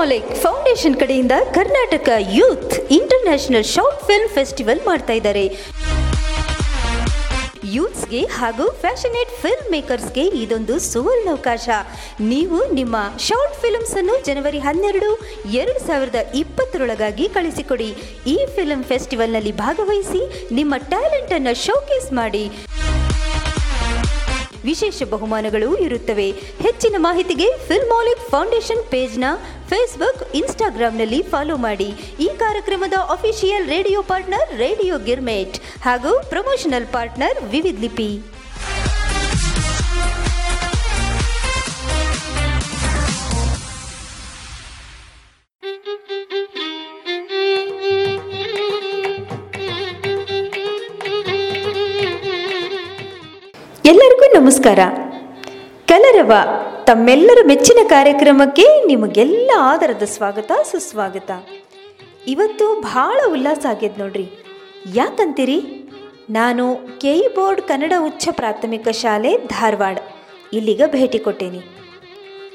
ಫಿಲ್ಮಾಲಿಕ್ foundation ಕಡೆಯಿಂದ Karnataka youth international short film festival ಮಾಡ್ತಾ ಇದ್ದಾರೆ. ಯೂತ್ಸ್ಗೆ ಹಾಗೂ ಫ್ಯಾಷನೇಟ್ ಫಿಲ್ಮ್ ಮೇಕರ್ಸ್ಗೆ ಇದೊಂದು ಸುವರ್ಣಾವಕಾಶ. ನೀವು ನಿಮ್ಮ ಶಾರ್ಟ್ ಫಿಲ್ಮ್ಸ್ ಅನ್ನು ಜನವರಿ ಹನ್ನೆರಡು, ಎರಡು ಸಾವಿರದ ಇಪ್ಪತ್ತರೊಳಗಾಗಿ ಕಳಿಸಿಕೊಡಿ. ಈ ಫಿಲ್ಮ್ ಫೆಸ್ಟಿವಲ್ನಲ್ಲಿ ಭಾಗವಹಿಸಿ ನಿಮ್ಮ ಟ್ಯಾಲೆಂಟನ್ನು ಶೋಕೇಸ್ ಮಾಡಿ. ವಿಶೇಷ ಬಹುಮಾನಗಳು ಇರುತ್ತವೆ. ಹೆಚ್ಚಿನ ಮಾಹಿತಿಗೆ ಫಿಲ್ಮಾಲಿಕ್ ಫೌಂಡೇಶನ್ ಪೇಜ್ನ ಫೇಸ್ಬುಕ್ ಇನ್ಸ್ಟಾಗ್ರಾಂನಲ್ಲಿ ಫಾಲೋ ಮಾಡಿ. ಈ ಕಾರ್ಯಕ್ರಮದ ಅಫಿಷಿಯಲ್ ರೇಡಿಯೋ ಪಾರ್ಟ್ನರ್ ರೇಡಿಯೋ ಗಿರ್ಮೇಟ್ ಹಾಗೂ ಪ್ರಮೋಷನಲ್ ಪಾರ್ಟ್ನರ್ ವಿವಿಧ ಲಿಪಿ. ನಮಸ್ಕಾರ. ಕಲರವ, ತಮ್ಮೆಲ್ಲರ ಮೆಚ್ಚಿನ ಕಾರ್ಯಕ್ರಮಕ್ಕೆ ನಿಮಗೆಲ್ಲ ಆದರದ ಸ್ವಾಗತ, ಸುಸ್ವಾಗತ. ಇವತ್ತು ಭಾಳ ಉಲ್ಲಾಸ ಆಗ್ಯದ ನೋಡ್ರಿ. ಯಾಕಂತೀರಿ? ನಾನು ಕೆ ಇ ಬೋರ್ಡ್ ಕನ್ನಡ ಉಚ್ಚ ಪ್ರಾಥಮಿಕ ಶಾಲೆ ಧಾರವಾಡ. ಇಲ್ಲಿಗ ಭೇಟಿ ಕೊಟ್ಟೇನಿ.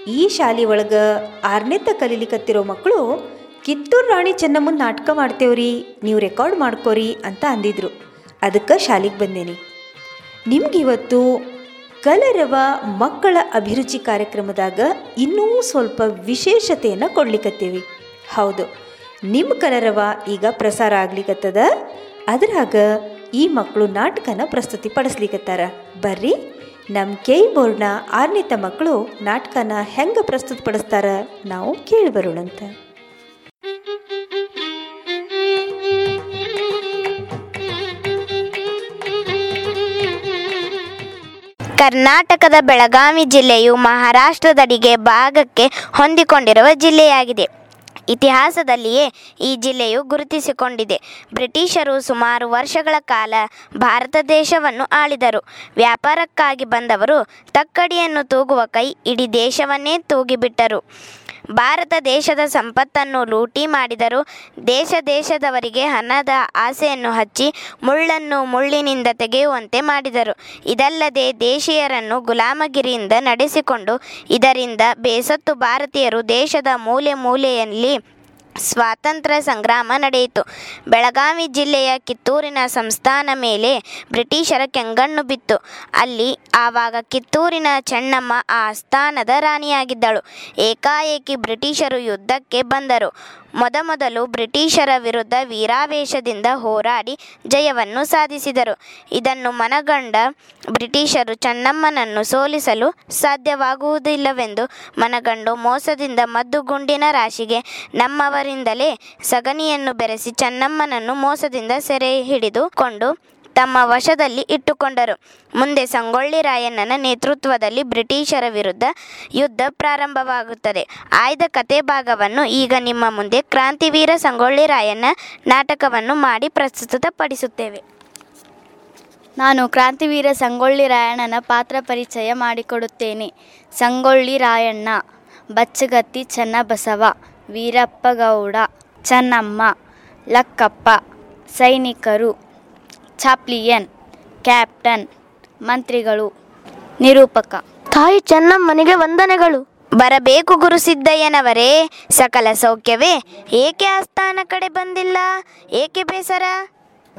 ಈ ಶಾಲೆ ಒಳಗೆ ಆರನೇತ ಕಲೀಲಿಕತ್ತಿರೋ ಮಕ್ಕಳು ಕಿತ್ತೂರು ರಾಣಿ ಚೆನ್ನಮ್ಮನ ನಾಟಕ ಮಾಡ್ತೇವ್ರಿ, ನೀವು ರೆಕಾರ್ಡ್ ಮಾಡ್ಕೋರಿ ಅಂತ ಅಂದಿದ್ರು. ಅದಕ್ಕೆ ಶಾಲೆಗೆ ಬಂದೇನಿ. ನಿಮ್ಗಿವತ್ತು ಕಲರವ ಮಕ್ಕಳ ಅಭಿರುಚಿ ಕಾರ್ಯಕ್ರಮದಾಗ ಇನ್ನೂ ಸ್ವಲ್ಪ ವಿಶೇಷತೆಯನ್ನು ಕೊಡ್ಲಿಕ್ಕತ್ತೀವಿ ಹೌದು ನಿಮ್ಮ ಕಲರವ ಈಗ ಪ್ರಸಾರ ಆಗ್ಲಿಕ್ಕತ್ತದ ಅದ್ರಾಗ ಈ ಮಕ್ಕಳು ನಾಟಕನ ಪ್ರಸ್ತುತಿ ಪಡಿಸ್ಲಿಕ್ಕತ್ತಾರ ಬರ್ರಿ ನಮ್ಮ ಕೈ ಬೋರ್ಡ್ನ ಆರ್ನಿತ ಮಕ್ಕಳು ನಾಟಕನ ಹೆಂಗೆ ಪ್ರಸ್ತುತಪಡಿಸ್ತಾರ ನಾವು ಕೇಳಿ ಬರೋಣಂತ. ಕರ್ನಾಟಕದ ಬೆಳಗಾವಿ ಜಿಲ್ಲೆಯು ಮಹಾರಾಷ್ಟ್ರದಡಿಗೆ ಭಾಗಕ್ಕೆ ಹೊಂದಿಕೊಂಡಿರುವ ಜಿಲ್ಲೆಯಾಗಿದೆ. ಇತಿಹಾಸದಲ್ಲಿಯೇ ಈ ಜಿಲ್ಲೆಯು ಗುರುತಿಸಿಕೊಂಡಿದೆ. ಬ್ರಿಟಿಷರು ಸುಮಾರು ವರ್ಷಗಳ ಕಾಲ ಭಾರತ ದೇಶವನ್ನು ಆಳಿದರು. ವ್ಯಾಪಾರಕ್ಕಾಗಿ ಬಂದವರು ತಕ್ಕಡಿಯನ್ನು ತೂಗುವ ಕೈ ಇಡೀ ದೇಶವನ್ನೇ ತೂಗಿಬಿಟ್ಟರು. ಭಾರತ ದೇಶದ ಸಂಪತ್ತನ್ನು ಲೂಟಿ ಮಾಡಿದರು ದೇಶ ದೇಶದವರಿಗೆ ಹಣದ ಆಸೆಯನ್ನು ಹಚ್ಚಿ ಮುಳ್ಳನ್ನು ಮುಳ್ಳಿನಿಂದ ತೆಗೆಯುವಂತೆ ಮಾಡಿದರು. ಇದಲ್ಲದೆ ದೇಶೀಯರನ್ನು ಗುಲಾಮಗಿರಿಯಿಂದ ನಡೆಸಿಕೊಂಡು ಇದರಿಂದ ಬೇಸತ್ತು ಭಾರತೀಯರು ದೇಶದ ಮೂಲೆ ಮೂಲೆಯಲ್ಲಿ ಸ್ವಾತಂತ್ರ್ಯ ಸಂಗ್ರಾಮ ನಡೆಯಿತು. ಬೆಳಗಾವಿ ಜಿಲ್ಲೆಯ ಕಿತ್ತೂರಿನ ಸಂಸ್ಥಾನ ಮೇಲೆ ಬ್ರಿಟಿಷರ ಕೆಂಗಣ್ಣು ಬಿತ್ತು. ಅಲ್ಲಿ ಆವಾಗ ಕಿತ್ತೂರಿನ ಚೆನ್ನಮ್ಮ ಆ ಸ್ಥಾನದ ರಾಣಿಯಾಗಿದ್ದಳು. ಏಕಾಏಕಿ ಬ್ರಿಟಿಷರು ಯುದ್ಧಕ್ಕೆ ಬಂದರು. ಮೊದಮೊದಲು ಬ್ರಿಟಿಷರ ವಿರುದ್ಧ ವೀರಾವೇಶದಿಂದ ಹೋರಾಡಿ ಜಯವನ್ನು ಸಾಧಿಸಿದರು. ಇದನ್ನು ಮನಗಂಡ ಬ್ರಿಟಿಷರು ಚೆನ್ನಮ್ಮನನ್ನು ಸೋಲಿಸಲು ಸಾಧ್ಯವಾಗುವುದಿಲ್ಲವೆಂದು ಮನಗಂಡು ಮೋಸದಿಂದ ಮದ್ದುಗುಂಡಿನ ರಾಶಿಗೆ ನಮ್ಮವರಿಂದಲೇ ಸಗಣಿಯನ್ನು ಬೆರೆಸಿ ಚೆನ್ನಮ್ಮನನ್ನು ಮೋಸದಿಂದ ಸೆರೆ ಹಿಡಿದುಕೊಂಡು ತಮ್ಮ ವಶದಲ್ಲಿ ಇಟ್ಟುಕೊಂಡರು. ಮುಂದೆ ಸಂಗೊಳ್ಳಿ ರಾಯಣ್ಣನ ನೇತೃತ್ವದಲ್ಲಿ ಬ್ರಿಟಿಷರ ವಿರುದ್ಧ ಯುದ್ಧ ಪ್ರಾರಂಭವಾಗುತ್ತದೆ. ಆಯ್ದ ಕತೆ ಭಾಗವನ್ನು ಈಗ ನಿಮ್ಮ ಮುಂದೆ ಕ್ರಾಂತಿವೀರ ಸಂಗೊಳ್ಳಿ ರಾಯಣ್ಣ ನಾಟಕವನ್ನು ಮಾಡಿ ಪ್ರಸ್ತುತಪಡಿಸುತ್ತೇವೆ. ನಾನು ಕ್ರಾಂತಿವೀರ ಸಂಗೊಳ್ಳಿ ರಾಯಣ್ಣನ ಪಾತ್ರ ಪರಿಚಯ ಮಾಡಿಕೊಡುತ್ತೇನೆ. ಸಂಗೊಳ್ಳಿ ರಾಯಣ್ಣ, ಬಚ್ಚಗತ್ತಿ ಚನ್ನಬಸವ, ವೀರಪ್ಪಗೌಡ, ಚನ್ನಮ್ಮ, ಲಕ್ಕಪ್ಪ, ಸೈನಿಕರು ಚಾಪ್ಲಿಯನ್ ಕ್ಯಾಪ್ಟನ್ ಮಂತ್ರಿಗಳು ನಿರೂಪಕ. ತಾಯಿ ಚೆನ್ನಮ್ಮನಿಗೆ ವಂದನೆಗಳು. ಬರಬೇಕು ಗುರುಸಿದ್ದಯ್ಯನವರೇ ಸಕಲ ಸೌಖ್ಯವೇ. ಏಕೆ ಆಸ್ಥಾನ ಕಡೆ ಬಂದಿಲ್ಲ? ಏಕೆ ಬೇಸರ?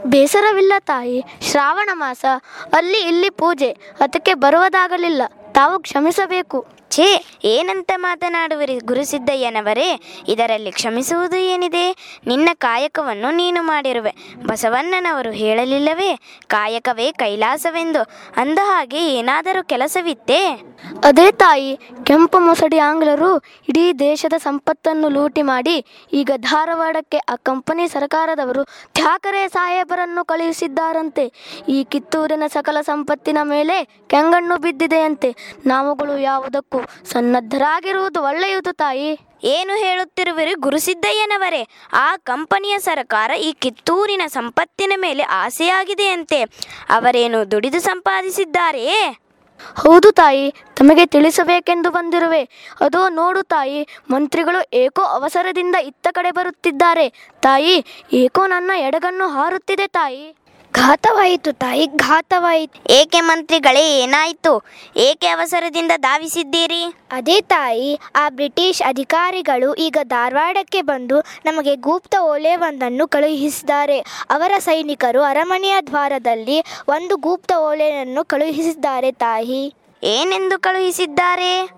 ಬೇಸರವಿಲ್ಲ ತಾಯಿ. ಶ್ರಾವಣ ಮಾಸ ಅಲ್ಲಿ ಇಲ್ಲಿ ಪೂಜೆ ಅದಕ್ಕೆ ಬರುವುದಾಗಲಿಲ್ಲ. ತಾವು ಕ್ಷಮಿಸಬೇಕು. ಛೇ, ಏನಂತ ಮಾತನಾಡುವಿರಿ ಗುರುಸಿದ್ದಯ್ಯನವರೇ ಇದರಲ್ಲಿ ಕ್ಷಮಿಸುವುದು ಏನಿದೆ? ನಿನ್ನ ಕಾಯಕವನ್ನು ನೀನು ಮಾಡಿರುವೆ. ಬಸವಣ್ಣನವರು ಹೇಳಲಿಲ್ಲವೇ? ಕಾಯಕವೇ ಕೈಲಾಸವೆಂದು. ಅಂದ ಹಾಗೆ ಏನಾದರೂ ಕೆಲಸವಿತ್ತೇ? ಅದೇ ತಾಯಿ, ಕೆಂಪು ಮೊಸಡಿ ಆಂಗ್ಲರು ಇಡೀ ದೇಶದ ಸಂಪತ್ತನ್ನು ಲೂಟಿ ಮಾಡಿ ಈಗ ಧಾರವಾಡಕ್ಕೆ ಆ ಕಂಪನಿ ಸರ್ಕಾರದವರು ಠಾಕರೆ ಸಾಹೇಬರನ್ನು ಕಳುಹಿಸಿದ್ದಾರಂತೆ. ಈ ಕಿತ್ತೂರಿನ ಸಕಲ ಸಂಪತ್ತಿನ ಮೇಲೆ ಕೆಂಗಣ್ಣು ಬಿದ್ದಿದೆಯಂತೆ. ನಾವುಗಳು ಯಾವುದಕ್ಕೂ ಸನ್ನದ್ಧರಾಗಿರುವುದು ಒಳ್ಳೆಯದು ತಾಯಿ. ಏನು ಹೇಳುತ್ತಿರುವಿರಿ ಗುರುಸಿದ್ದಯ್ಯನವರೇ? ಆ ಕಂಪನಿಯ ಸರ್ಕಾರ ಈ ಕಿತ್ತೂರಿನ ಸಂಪತ್ತಿನ ಮೇಲೆ ಆಸೆಯಾಗಿದೆಯಂತೆ. ಅವರೇನು ದುಡಿದು ಸಂಪಾದಿಸಿದ್ದಾರೆಯೇ? ಹೌದು ತಾಯಿ, ತಮಗೆ ತಿಳಿಸಬೇಕೆಂದು ಬಂದಿರುವೆ. ಅದು ನೋಡು ತಾಯಿ, ಮಂತ್ರಿಗಳು ಏಕೋ ಅವಸರದಿಂದ ಇತ್ತ ಕಡೆ ಬರುತ್ತಿದ್ದಾರೆ. ತಾಯಿ, ಏಕೋ ನನ್ನ ಎಡಗನ್ನು ಹಾರುತ್ತಿದೆ ತಾಯಿ. ಘಾತವಾಯಿತು ತಾಯಿ ಘಾತವಾಯಿತು. ಏಕೆ ಮಂತ್ರಿಗಳೇ ಏನಾಯಿತು? ಏಕೆ ಅವಸರದಿಂದ ಧಾವಿಸಿದ್ದೀರಿ? ಅದೇ ತಾಯಿ ಆ ಬ್ರಿಟಿಷ್ ಅಧಿಕಾರಿಗಳು ಈಗ ಧಾರವಾಡಕ್ಕೆ ಬಂದು ನಮಗೆ ಗುಪ್ತ ಓಲೆಯೊಂದನ್ನು ಕಳುಹಿಸಿದ್ದಾರೆ. ಅವರ ಸೈನಿಕರು ಅರಮನೆಯ ದ್ವಾರದಲ್ಲಿ ಒಂದು ಗುಪ್ತ ಓಲೆಯನ್ನು ಕಳುಹಿಸಿದ್ದಾರೆ ತಾಯಿ. ಏನೆಂದು ಕಳುಹಿಸಿದ್ದಾರೆ?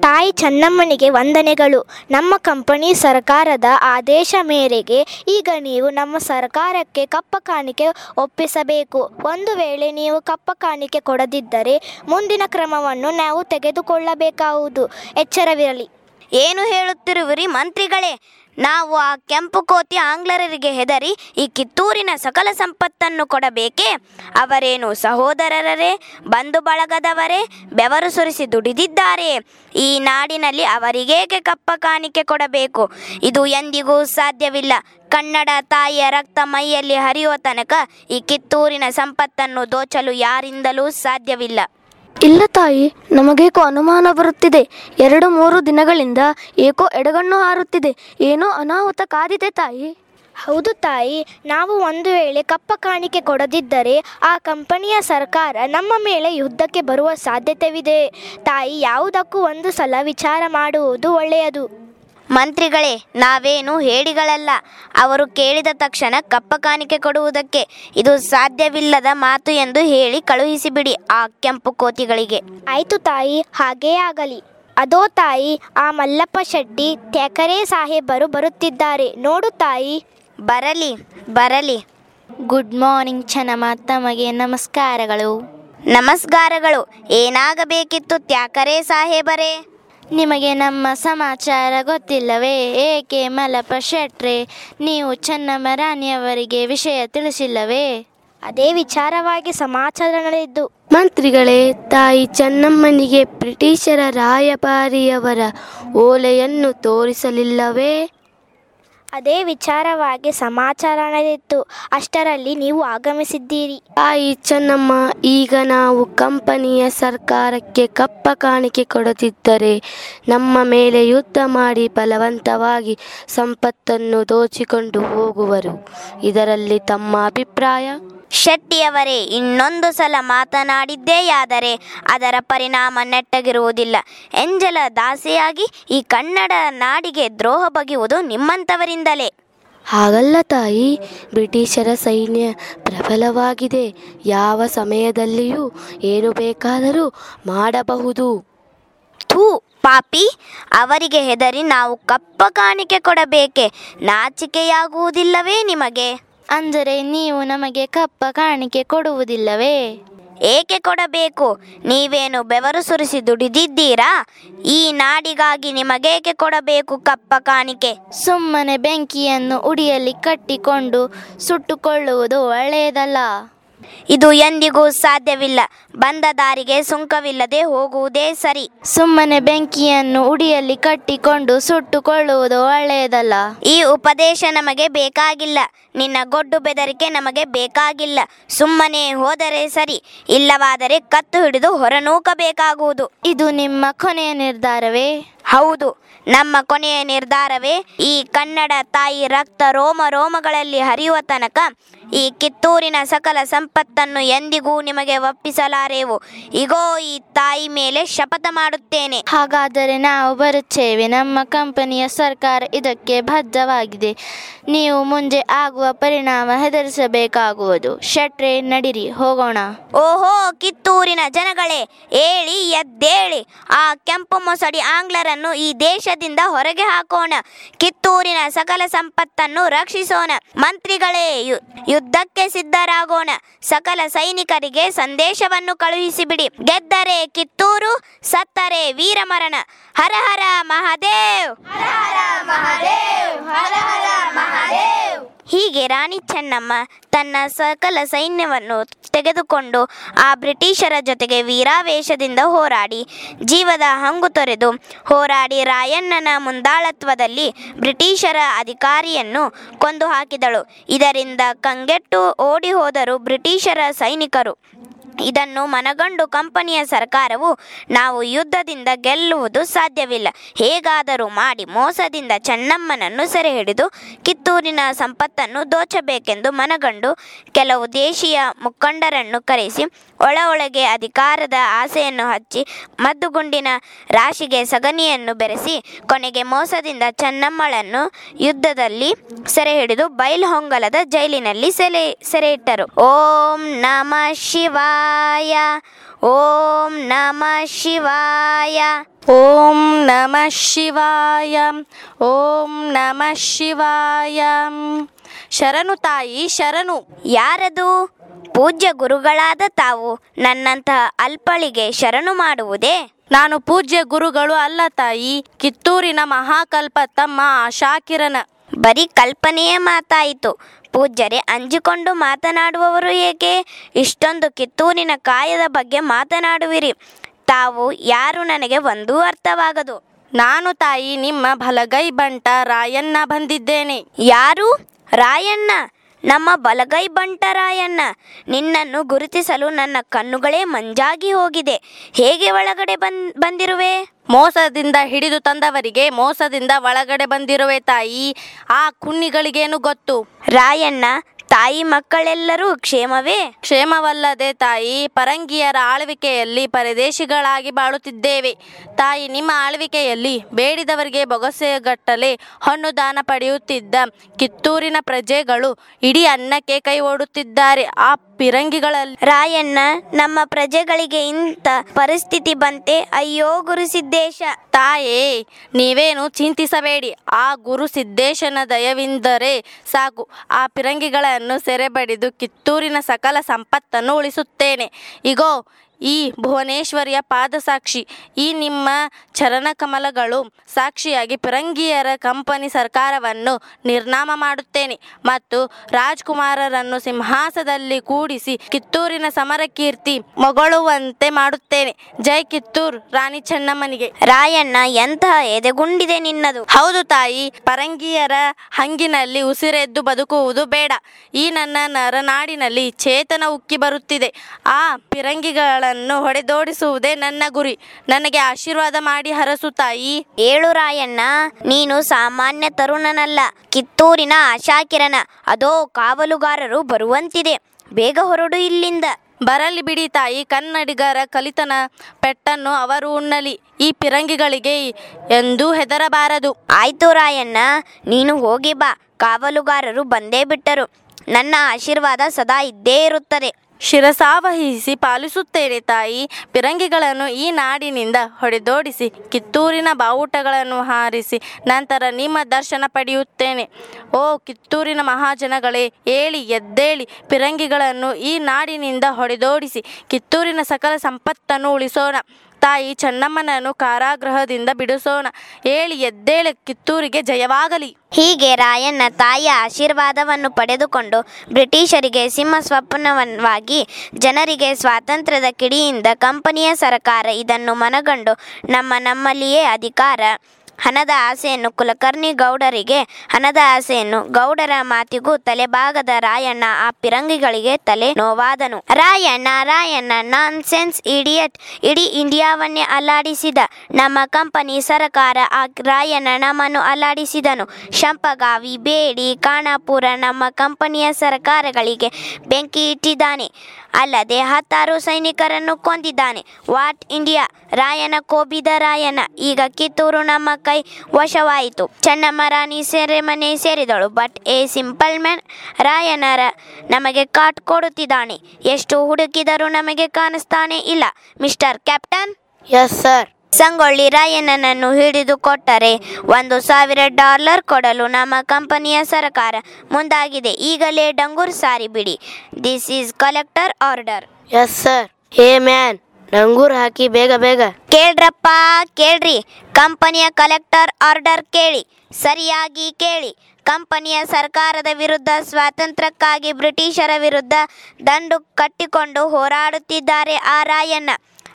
ತಾಯಿ ಚೆನ್ನಮ್ಮನಿಗೆ ವಂದನೆಗಳು. ನಮ್ಮ ಕಂಪನಿ ಸರ್ಕಾರದ ಆದೇಶ ಮೇರೆಗೆ ಈಗ ನೀವು ನಮ್ಮ ಸರ್ಕಾರಕ್ಕೆ ಕಪ್ಪ ಕಾಣಿಕೆ ಒಪ್ಪಿಸಬೇಕು. ಒಂದು ವೇಳೆ ನೀವು ಕಪ್ಪ ಕಾಣಿಕೆ ಕೊಡದಿದ್ದರೆ ಮುಂದಿನ ಕ್ರಮವನ್ನು ನಾವು ತೆಗೆದುಕೊಳ್ಳಬೇಕಾಗುವುದು. ಎಚ್ಚರವಿರಲಿ. ಏನು ಹೇಳುತ್ತಿರುವಿರಿ ಮಂತ್ರಿಗಳೇ? ನಾವು ಆ ಕೆಂಪು ಕೋತಿ ಆಂಗ್ಲರಿಗೆ ಹೆದರಿ ಈ ಕಿತ್ತೂರಿನ ಸಕಲ ಸಂಪತ್ತನ್ನು ಕೊಡಬೇಕೇ? ಅವರೇನು ಸಹೋದರರೇ ಬಂಧು ಬಳಗದವರೇ, ಬೆವರು ಸುರಿಸಿ ದುಡಿದಿದ್ದಾರೆ? ಈ ನಾಡಿನಲ್ಲಿ ಅವರಿಗೇಕೆ ಕಪ್ಪ ಕಾಣಿಕೆ ಕೊಡಬೇಕು? ಇದು ಎಂದಿಗೂ ಸಾಧ್ಯವಿಲ್ಲ. ಕನ್ನಡ ತಾಯಿಯ ರಕ್ತ ಮೈಯಲ್ಲಿ ಹರಿಯುವ ತನಕ ಈ ಕಿತ್ತೂರಿನ ಸಂಪತ್ತನ್ನು ದೋಚಲು ಯಾರಿಂದಲೂ ಸಾಧ್ಯವಿಲ್ಲ. ಇಲ್ಲ ತಾಯಿ, ನಮಗೇಕೋ ಅನುಮಾನ ಬರುತ್ತಿದೆ. ಎರಡು ಮೂರು ದಿನಗಳಿಂದ ಏಕೋ ಎಡಗಣ್ಣು ಹಾರುತ್ತಿದೆ. ಏನೋ ಅನಾಹುತ ಕಾದಿದೆ ತಾಯಿ. ಹೌದು ತಾಯಿ, ನಾವು ಒಂದು ವೇಳೆ ಕಪ್ಪ ಕಾಣಿಕೆ ಕೊಡದಿದ್ದರೆ ಆ ಕಂಪನಿಯ ಸರ್ಕಾರ ನಮ್ಮ ಮೇಲೆ ಯುದ್ಧಕ್ಕೆ ಬರುವ ಸಾಧ್ಯತೆವಿದೆ. ತಾಯಿ, ಯಾವುದಕ್ಕೂ ಒಂದು ಸಲ ವಿಚಾರ ಮಾಡುವುದು ಒಳ್ಳೆಯದು. ಮಂತ್ರಿಗಳೇ ನಾವೇನು ಹೇಳಿಗಳಲ್ಲ. ಅವರು ಕೇಳಿದ ತಕ್ಷಣ ಕಪ್ಪ ಕಾಣಿಕೆ ಕೊಡುವುದಕ್ಕೆ ಇದು ಸಾಧ್ಯವಿಲ್ಲದ ಮಾತು ಎಂದು ಹೇಳಿ ಕಳುಹಿಸಿಬಿಡಿ ಆ ಕೆಂಪು ಕೋತಿಗಳಿಗೆ. ಆಯ್ತು ತಾಯಿ ಹಾಗೇ ಆಗಲಿ. ಅದೋ ತಾಯಿ ಆ ಮಲ್ಲಪ್ಪ ಶೆಟ್ಟಿ ತ್ಯಾಕರೆ ಸಾಹೇಬರು ಬರುತ್ತಿದ್ದಾರೆ. ನೋಡು ತಾಯಿ. ಬರಲಿ ಬರಲಿ. ಗುಡ್ ಮಾರ್ನಿಂಗ್ ಚೆನ್ನಮ್ಮ ತಮಗೆ ನಮಸ್ಕಾರಗಳು. ನಮಸ್ಕಾರಗಳು. ಏನಾಗಬೇಕಿತ್ತು ತ್ಯಾಕರೆ ಸಾಹೇಬರೇ? ನಿಮಗೆ ನಮ್ಮ ಸಮಾಚಾರ ಗೊತ್ತಿಲ್ಲವೇ? ಏಕೆ ಮಲಪ ಶೆಟ್ರೆ ನೀವು ಚೆನ್ನಮ್ಮ ರಾಣಿಯವರಿಗೆ ವಿಷಯ ತಿಳಿಸಿಲ್ಲವೇ? ಅದೇ ವಿಚಾರವಾಗಿ ಸಮಾಚಾರ ನಡೆದಿದ್ದು ಮಂತ್ರಿಗಳೇ ತಾಯಿ ಚೆನ್ನಮ್ಮನಿಗೆ ಬ್ರಿಟಿಷರ ರಾಯಭಾರಿಯವರ ಓಲೆಯನ್ನು ತೋರಿಸಲಿಲ್ಲವೇ? ಅದೇ ವಿಚಾರವಾಗಿ ಸಮಾಚಾರ ನಡೆದಿತ್ತು ಅಷ್ಟರಲ್ಲಿ ನೀವು ಆಗಮಿಸಿದ್ದೀರಿ. ತಾಯಿ ಚೆನ್ನಮ್ಮ ಈಗ ನಾವು ಕಂಪನಿಯ ಸರ್ಕಾರಕ್ಕೆ ಕಪ್ಪ ಕಾಣಿಕೆ ಕೊಡದಿದ್ದರೆ ನಮ್ಮ ಮೇಲೆ ಯುದ್ಧ ಮಾಡಿ ಬಲವಂತವಾಗಿ ಸಂಪತ್ತನ್ನು ದೋಚಿಕೊಂಡು ಹೋಗುವರು. ಇದರಲ್ಲಿ ತಮ್ಮ ಅಭಿಪ್ರಾಯ? ಶೆಟ್ಟಿಯವರೇ ಇನ್ನೊಂದು ಸಲ ಮಾತನಾಡಿದ್ದೇಯಾದರೆ ಅದರ ಪರಿಣಾಮ ನೆಟ್ಟಗಿರುವುದಿಲ್ಲ. ಎಂಜಲ ದಾಸೆಯಾಗಿ ಈ ಕನ್ನಡ ನಾಡಿಗೆ ದ್ರೋಹ ಬಗೆಯುವುದು ನಿಮ್ಮಂಥವರಿಂದಲೇ ಹಾಗಲ್ಲ ತಾಯಿ ಬ್ರಿಟಿಷರ ಸೈನ್ಯ ಪ್ರಬಲವಾಗಿದೆ. ಯಾವ ಸಮಯದಲ್ಲಿಯೂ ಏನು ಬೇಕಾದರೂ ಮಾಡಬಹುದು. ಥೂ ಪಾಪಿ ಅವರಿಗೆ ಹೆದರಿ ನಾವು ಕಪ್ಪ ಕಾಣಿಕೆ ಕೊಡಬೇಕೆ ನಾಚಿಕೆಯಾಗುವುದಿಲ್ಲವೇ ನಿಮಗೆ? ಅಂದರೆ ನೀವು ನಮಗೆ ಕಪ್ಪ ಕಾಣಿಕೆ ಕೊಡುವುದಿಲ್ಲವೇ? ಏಕೆ ಕೊಡಬೇಕು? ನೀವೇನು ಬೆವರು ಸುರಿಸಿ ದುಡಿದಿದ್ದೀರಾ? ಈ ನಾಡಿಗಾಗಿ ನಿಮಗೇಕೆ ಕೊಡಬೇಕು ಕಪ್ಪ ಕಾಣಿಕೆ? ಸುಮ್ಮನೆ ಬೆಂಕಿಯನ್ನು ಉಡಿಯಲ್ಲಿ ಕಟ್ಟಿಕೊಂಡು ಸುಟ್ಟುಕೊಳ್ಳುವುದು ಒಳ್ಳೆಯದಲ್ಲ. ಇದು ಎಂದಿಗೂ ಸಾಧ್ಯವಿಲ್ಲ. ಬಂದ ದಾರಿಗೆ ಸುಂಕವಿಲ್ಲದೆ ಹೋಗುವುದೇ ಸರಿ. ಸುಮ್ಮನೆ ಬೆಂಕಿಯನ್ನು ಉಡಿಯಲ್ಲಿ ಕಟ್ಟಿಕೊಂಡು ಸುಟ್ಟುಕೊಳ್ಳುವುದು ಒಳ್ಳೆಯದಲ್ಲ ಈ ಉಪದೇಶ ನಮಗೆ ಬೇಕಾಗಿಲ್ಲ. ನಿನ್ನ ಗೊಡ್ಡು ಬೆದರಿಕೆ ನಮಗೆ ಬೇಕಾಗಿಲ್ಲ. ಸುಮ್ಮನೆ ಹೋದರೆ ಸರಿ. ಇಲ್ಲವಾದರೆ ಕತ್ತು ಹಿಡಿದು ಹೊರನೂಕಬೇಕಾಗುವುದು. ಇದು ನಿಮ್ಮ ಕೊನೆಯ ನಿರ್ಧಾರವೇ? ಹೌದು ನಮ್ಮ ಕೊನೆಯ ನಿರ್ಧಾರವೇ ಈ ಕನ್ನಡ ತಾಯಿ ರಕ್ತ ರೋಮ ರೋಮಗಳಲ್ಲಿ ಹರಿಯುವ ತನಕ ಈ ಕಿತ್ತೂರಿನ ಸಕಲ ಸಂಪತ್ತನ್ನು ಎಂದಿಗೂ ನಿಮಗೆ ಒಪ್ಪಿಸಲಾರೆವು. ಇಗೋ ಈ ತಾಯಿ ಮೇಲೆ ಶಪಥ ಮಾಡುತ್ತೇನೆ. ಹಾಗಾದರೆ ನಾವು ಬರುತ್ತೇವೆ. ನಮ್ಮ ಕಂಪನಿಯ ಸರ್ಕಾರ ಇದಕ್ಕೆ ಬದ್ಧವಾಗಿದೆ. ನೀವು ಮುಂದೆ ಆಗುವ ಪರಿಣಾಮ ಹೆದರಿಸಬೇಕಾಗುವುದು. ಶೆಟ್ರೆ ನಡಿರಿ ಹೋಗೋಣ. ಓಹೋ ಕಿತ್ತೂರಿನ ಜನಗಳೇ ಏಳಿ ಎದ್ದೇಳಿ. ಆ ಕೆಂಪು ಮೊಸಡಿ ಆಂಗ್ಲರನ್ನು ಈ ದೇಶದಿಂದ ಹೊರಗೆ ಹಾಕೋಣ. ಕಿತ್ತೂರಿನ ಸಕಲ ಸಂಪತ್ತನ್ನು ರಕ್ಷಿಸೋಣ. ಮಂತ್ರಿಗಳೇ ಯುದ್ಧಕ್ಕೆ ಸಿದ್ಧರಾಗೋಣ. ಸಕಲ ಸೈನಿಕರಿಗೆ ಸಂದೇಶವನ್ನು ಕಳುಹಿಸಿಬಿಡಿ. ಗೆದ್ದರೆ ಕಿತ್ತೂರು, ಸತ್ತರೆ ವೀರಮರಣ. ಹರ ಹರ ಮಹಾದೇವ್! ಹೀಗೆ ರಾಣಿ ಚೆನ್ನಮ್ಮ ತನ್ನ ಸಕಲ ಸೈನ್ಯವನ್ನು ತೆಗೆದುಕೊಂಡು ಆ ಬ್ರಿಟಿಷರ ಜೊತೆಗೆ ವೀರಾವೇಶದಿಂದ ಹೋರಾಡಿ ಜೀವದ ಹಂಗು ತೊರೆದು ಹೋರಾಡಿ ರಾಯಣ್ಣನ ಮುಂದಾಳತ್ವದಲ್ಲಿ ಬ್ರಿಟಿಷರ ಅಧಿಕಾರಿಯನ್ನು ಕೊಂದು ಹಾಕಿದಳು ಇದರಿಂದ ಕಂಗೆಟ್ಟು ಓಡಿ ಹೋದರು ಬ್ರಿಟಿಷರ ಸೈನಿಕರು. ಇದನ್ನು ಮನಗಂಡು ಕಂಪನಿಯ ಸರ್ಕಾರವು ನಾವು ಯುದ್ಧದಿಂದ ಗೆಲ್ಲುವುದು ಸಾಧ್ಯವಿಲ್ಲ. ಹೇಗಾದರೂ ಮಾಡಿ ಮೋಸದಿಂದ ಚೆನ್ನಮ್ಮನನ್ನು ಸೆರೆಹಿಡಿದು ಕಿತ್ತೂರಿನ ಸಂಪತ್ತನ್ನು ದೋಚಬೇಕೆಂದು ಮನಗಂಡು ಕೆಲವು ದೇಶೀಯ ಮುಖಂಡರನ್ನು ಕರೆಸಿ ಒಳ ಒಳಗೆ ಅಧಿಕಾರದ ಆಸೆಯನ್ನು ಹಚ್ಚಿ ಮದ್ದುಗುಂಡಿನ ರಾಶಿಗೆ ಸಗಣಿಯನ್ನು ಬೆರೆಸಿ ಕೊನೆಗೆ ಮೋಸದಿಂದ ಚೆನ್ನಮ್ಮಳನ್ನು ಯುದ್ಧದಲ್ಲಿ ಸೆರೆ ಹಿಡಿದು ಬೈಲ್ಹೊಂಗಲದ ಜೈಲಿನಲ್ಲಿ ಸೆರೆ ಸೆರೆ ಇಟ್ಟರು ಓಂ ನಮ ಶಿವಾಯ, ಓಂ ನಮ ಶಿವಾಯ, ಓಂ ನಮಃ ಶಿವಾಯ, ಓಂ ನಮಃ ಶಿವಾಯ. ಶರಣು ತಾಯಿ, ಶರಣು. ಯಾರದು? ಪೂಜ್ಯ ಗುರುಗಳಾದ ತಾವು ನನ್ನಂತಹ ಅಲ್ಪಳಿಗೆ ಶರಣು ಮಾಡುವುದೇ? ನಾನು ಪೂಜ್ಯ ಗುರುಗಳು ಅಲ್ಲ ತಾಯಿ ಕಿತ್ತೂರಿನ ಮಹಾಕಲ್ಪ ತಮ್ಮ ಆಶಾಕಿರಣ ಬರೀ ಕಲ್ಪನೆಯೇ ಮಾತಾಯಿತು. ಪೂಜ್ಯರೇ ಅಂಜಿಕೊಂಡು ಮಾತನಾಡುವವರು ಏಕೆ? ಇಷ್ಟೊಂದು ಕಿತ್ತೂರಿನ ಕಾಯದ ಬಗ್ಗೆ ಮಾತನಾಡುವಿರಿ. ತಾವು ಯಾರು ನನಗೆ ಒಂದೂ ಅರ್ಥವಾಗದು. ನಾನು ತಾಯಿ ನಿಮ್ಮ ಬಲಗೈ ಬಂಟ ರಾಯಣ್ಣ ಬಂದಿದ್ದೇನೆ. ಯಾರು? ರಾಯಣ್ಣ? ನಮ್ಮ ಬಲಗೈ ಬಂಟರಾಯಣ್ಣ ನಿನ್ನನ್ನು ಗುರುತಿಸಲು ನನ್ನ ಕಣ್ಣುಗಳೇ ಮಂಜಾಗಿ ಹೋಗಿದೆ. ಹೇಗೆ ಒಳಗಡೆ ಬಂದ್ ಬಂದಿರುವೆ? ಮೋಸದಿಂದ ಹಿಡಿದು ತಂದವರಿಗೆ ಮೋಸದಿಂದ ಒಳಗಡೆ ಬಂದಿರುವೆ ತಾಯಿ. ಆ ಕುಣ್ಣಿಗಳಿಗೇನು ಗೊತ್ತು? ರಾಯಣ್ಣ ತಾಯಿ ಮಕ್ಕಳೆಲ್ಲರೂ ಕ್ಷೇಮವೇ? ಕ್ಷೇಮವಲ್ಲದೆ ತಾಯಿ ಪರಂಗಿಯರ ಆಳ್ವಿಕೆಯಲ್ಲಿ ಪರದೇಶಿಗಳಾಗಿ ಬಾಳುತ್ತಿದ್ದೇವೆ. ತಾಯಿ ನಿಮ್ಮ ಆಳ್ವಿಕೆಯಲ್ಲಿ ಬೇಡಿದವರಿಗೆ ಬೊಗಸೆಗಟ್ಟಲೆ ಹಣ್ಣು ದಾನ ಪಡೆಯುತ್ತಿದ್ದ ಕಿತ್ತೂರಿನ ಪ್ರಜೆಗಳು ಇಡೀ ಅನ್ನಕ್ಕೆ ಕೈ ಓಡುತ್ತಿದ್ದಾರೆ. ಆ ಪಿರಂಗಿಗಳಲ್ಲಿ ರಾಯಣ್ಣ ನಮ್ಮ ಪ್ರಜೆಗಳಿಗೆ ಇಂಥ ಪರಿಸ್ಥಿತಿ ಬಂತೆ? ಅಯ್ಯೋ ಗುರುಸಿದ್ದೇಶ ತಾಯೇ ನೀವೇನು ಚಿಂತಿಸಬೇಡಿ. ಆ ಗುರು ಸಿದ್ದೇಶನ ದಯವಿಂದರೆ ಸಾಕು. ಆ ಸೆರೆಬಡಿದು ಕಿತ್ತೂರಿನ ಸಕಲ ಸಂಪತ್ತನ್ನು ಉಳಿಸುತ್ತೇನೆ. ಇಗೋ ಈ ಭುವನೇಶ್ವರಿಯ ಪಾದಸಾಕ್ಷಿ ಈ ನಿಮ್ಮ ಚರಣಕಮಲಗಳು ಸಾಕ್ಷಿಯಾಗಿ ಪಿರಂಗಿಯರ ಕಂಪನಿ ಸರ್ಕಾರವನ್ನು ನಿರ್ನಾಮ ಮಾಡುತ್ತೇನೆ ಮತ್ತು ರಾಜ್ಕುಮಾರರನ್ನು ಸಿಂಹಾಸದಲ್ಲಿ ಕೂಡಿಸಿ ಕಿತ್ತೂರಿನ ಸಮರ ಕೀರ್ತಿ ಮೊಗಳುವಂತೆ ಮಾಡುತ್ತೇನೆ. ಜೈ ಕಿತ್ತೂರ್ ರಾಣಿ ಚೆನ್ನಮ್ಮನಿಗೆ. ರಾಯಣ್ಣ ಎಂತಹ ಎದೆಗುಂಡಿದೆ ನಿನ್ನದು? ಹೌದು ತಾಯಿ ಪರಂಗಿಯರ ಹಂಗಿನಲ್ಲಿ ಉಸಿರೆದ್ದು ಬದುಕುವುದು ಬೇಡ. ಈ ನನ್ನ ನರನಾಡಿನಲ್ಲಿ ಚೇತನ ಉಕ್ಕಿ ಬರುತ್ತಿದೆ. ಆ ಪಿರಂಗಿಗಳನ್ನು ಹೊಡೆದೋಡಿಸುವುದೇ ನನ್ನ ಗುರಿ. ನನಗೆ ಆಶೀರ್ವಾದ ಮಾಡಿ ಹರಸು ತಾಯಿ. ಏಳು ರಾಯಣ್ಣ ನೀನು ಸಾಮಾನ್ಯ ತರುಣನಲ್ಲ ಕಿತ್ತೂರಿನ ಆಶಾಕಿರಣ. ಅದೋ ಕಾವಲುಗಾರರು ಬರುವಂತಿದೆ. ಬೇಗ ಹೊರಡು ಇಲ್ಲಿಂದ. ಬರಲಿ ಬಿಡಿ ತಾಯಿ ಕನ್ನಡಿಗರ ಕಲಿತನ ಪೆಟ್ಟನ್ನು ಅವರು ಉಣ್ಣಲಿ. ಈ ಪಿರಂಗಿಗಳಿಗೆ ಎಂದು ಹೆದರಬಾರದು. ಆಯ್ತು ರಾಯಣ್ಣ ನೀನು ಹೋಗಿ ಬಾ. ಕಾವಲುಗಾರರು ಬಂದೇ ಬಿಟ್ಟರು. ನನ್ನ ಆಶೀರ್ವಾದ ಸದಾ ಇದ್ದೇ ಇರುತ್ತದೆ. ಶಿರಸಾವಹಿಸಿ ಪಾಲಿಸುತ್ತೇನೆ ತಾಯಿ. ಪಿರಂಗಿಗಳನ್ನು ಈ ನಾಡಿನಿಂದ ಹೊಡೆದೋಡಿಸಿ, ಕಿತ್ತೂರಿನ ಬಾವುಟಗಳನ್ನು ಹಾರಿಸಿ ನಂತರ ನಿಮ್ಮ ದರ್ಶನ ಪಡೆಯುತ್ತೇನೆ. ಓ ಕಿತ್ತೂರಿನ ಮಹಾಜನಗಳೇ, ಏಳಿ ಎದ್ದೇಳಿ ಪಿರಂಗಿಗಳನ್ನು ಈ ನಾಡಿನಿಂದ ಹೊಡೆದೋಡಿಸಿ, ಕಿತ್ತೂರಿನ ಸಕಲ ಸಂಪತ್ತನ್ನು ಉಳಿಸೋಣ. ತಾಯಿ ಚೆನ್ನಮ್ಮನನ್ನು ಕಾರಾಗೃಹದಿಂದ ಬಿಡಿಸೋಣ. ಹೇಳಿ ಎದ್ದೇಳು ಕಿತ್ತೂರಿಗೆ ಜಯವಾಗಲಿ. ಹೀಗೆ ರಾಯಣ್ಣ ತಾಯಿಯ ಆಶೀರ್ವಾದವನ್ನು ಪಡೆದುಕೊಂಡು ಬ್ರಿಟಿಷರಿಗೆ ಸಿಂಹ ಸ್ವಪ್ನವನ್ನಾಗಿ ಜನರಿಗೆ ಸ್ವಾತಂತ್ರ್ಯದ ಕಿಡಿಯಿಂದ ಕಂಪನಿಯ ಸರಕಾರ ಇದನ್ನು ಮನಗಂಡು ನಮ್ಮ ನಮ್ಮಲ್ಲಿಯೇ ಅಧಿಕಾರ. ಹಣದ ಆಸೆಯನ್ನು ಕುಲಕರ್ಣಿ ಗೌಡರಿಗೆ, ಹಣದ ಆಸೆಯನ್ನು ಗೌಡರ ಮಾತಿಗೂ ತಲೆಭಾಗದ ರಾಯಣ್ಣ ಆ ಪಿರಂಗಿಗಳಿಗೆ ತಲೆ ನೋವಾದನು. Rayanna Rayanna nonsense idiot, ಇಡೀ ಇಂಡಿಯಾವನ್ನೇ ಅಲ್ಲಾಡಿಸಿದ. ನಮ್ಮ ಕಂಪನಿ ಸರಕಾರ ಆ ರಾಯಣ್ಣ ನಮ್ಮನ್ನು ಅಲ್ಲಾಡಿಸಿದನು. ಶಂಪಗಾವಿ, ಬೇಡಿ, ಕಾಣಾಪುರ ನಮ್ಮ ಕಂಪನಿಯ ಸರಕಾರಗಳಿಗೆ ಬೆಂಕಿ ಇಟ್ಟಿದ್ದಾನೆ. ಅಲ್ಲದೆ ಹತ್ತಾರು ಸೈನಿಕರನ್ನು ಕೊಂದಿದ್ದಾನೆ. What India? ರಾಯನ ಕೋಬಿದ ರಾಯನ ಈಗ ಕಿತ್ತೂರು ನಮ್ಮ ಕೈ ವಶವಾಯಿತು. ಚೆನ್ನಮ್ಮ ರಾಣಿ ಸೆರೆಮನೆ ಸೇರಿದಳು. ಬಟ್ ಎ ಸಿಂಪಲ್ ಮ್ಯಾನ್ ರಾಯನರ ನಮಗೆ ಕಾಟ್ ಕೊಡುತ್ತಿದ್ದಾನೆ. ಎಷ್ಟು ಹುಡುಕಿದರೂ ನಮಗೆ ಕಾಣಿಸ್ತಾನೆ ಇಲ್ಲ. Mister captain? Yes sir Sangolli ರಾಯಣ್ಣನನ್ನು ಹಿಡಿದು ಕೊಟ್ಟರೆ ಒಂದು ಸಾವಿರ ಡಾಲರ್ ಕೊಡಲು ನಮ್ಮ ಕಂಪನಿಯ ಸರಕಾರ ಮುಂದಾಗಿದೆ. ಈಗಲೇ ಡಂಗೂರ್ ಸಾರಿ ಬಿಡಿ this is collector order yes sir hey man ನಂಗೂರು ಹಾಕಿ ಬೇಗ ಬೇಗ. ಕೇಳ್ರಪ್ಪ, ಕೇಳ್ರಿ. ಕಂಪನಿಯ ಕಲೆಕ್ಟರ್ ಆರ್ಡರ್ ಕೇಳಿ, ಸರಿಯಾಗಿ ಕೇಳಿ. ಕಂಪನಿಯ ಸರ್ಕಾರದ ವಿರುದ್ಧ ಸ್ವಾತಂತ್ರ್ಯಕ್ಕಾಗಿ ಬ್ರಿಟಿಷರ ವಿರುದ್ಧ ದಂಡು ಕಟ್ಟಿಕೊಂಡು ಹೋರಾಡುತ್ತಿದ್ದಾರೆ ಆ ರಾಯಣ್ಣ.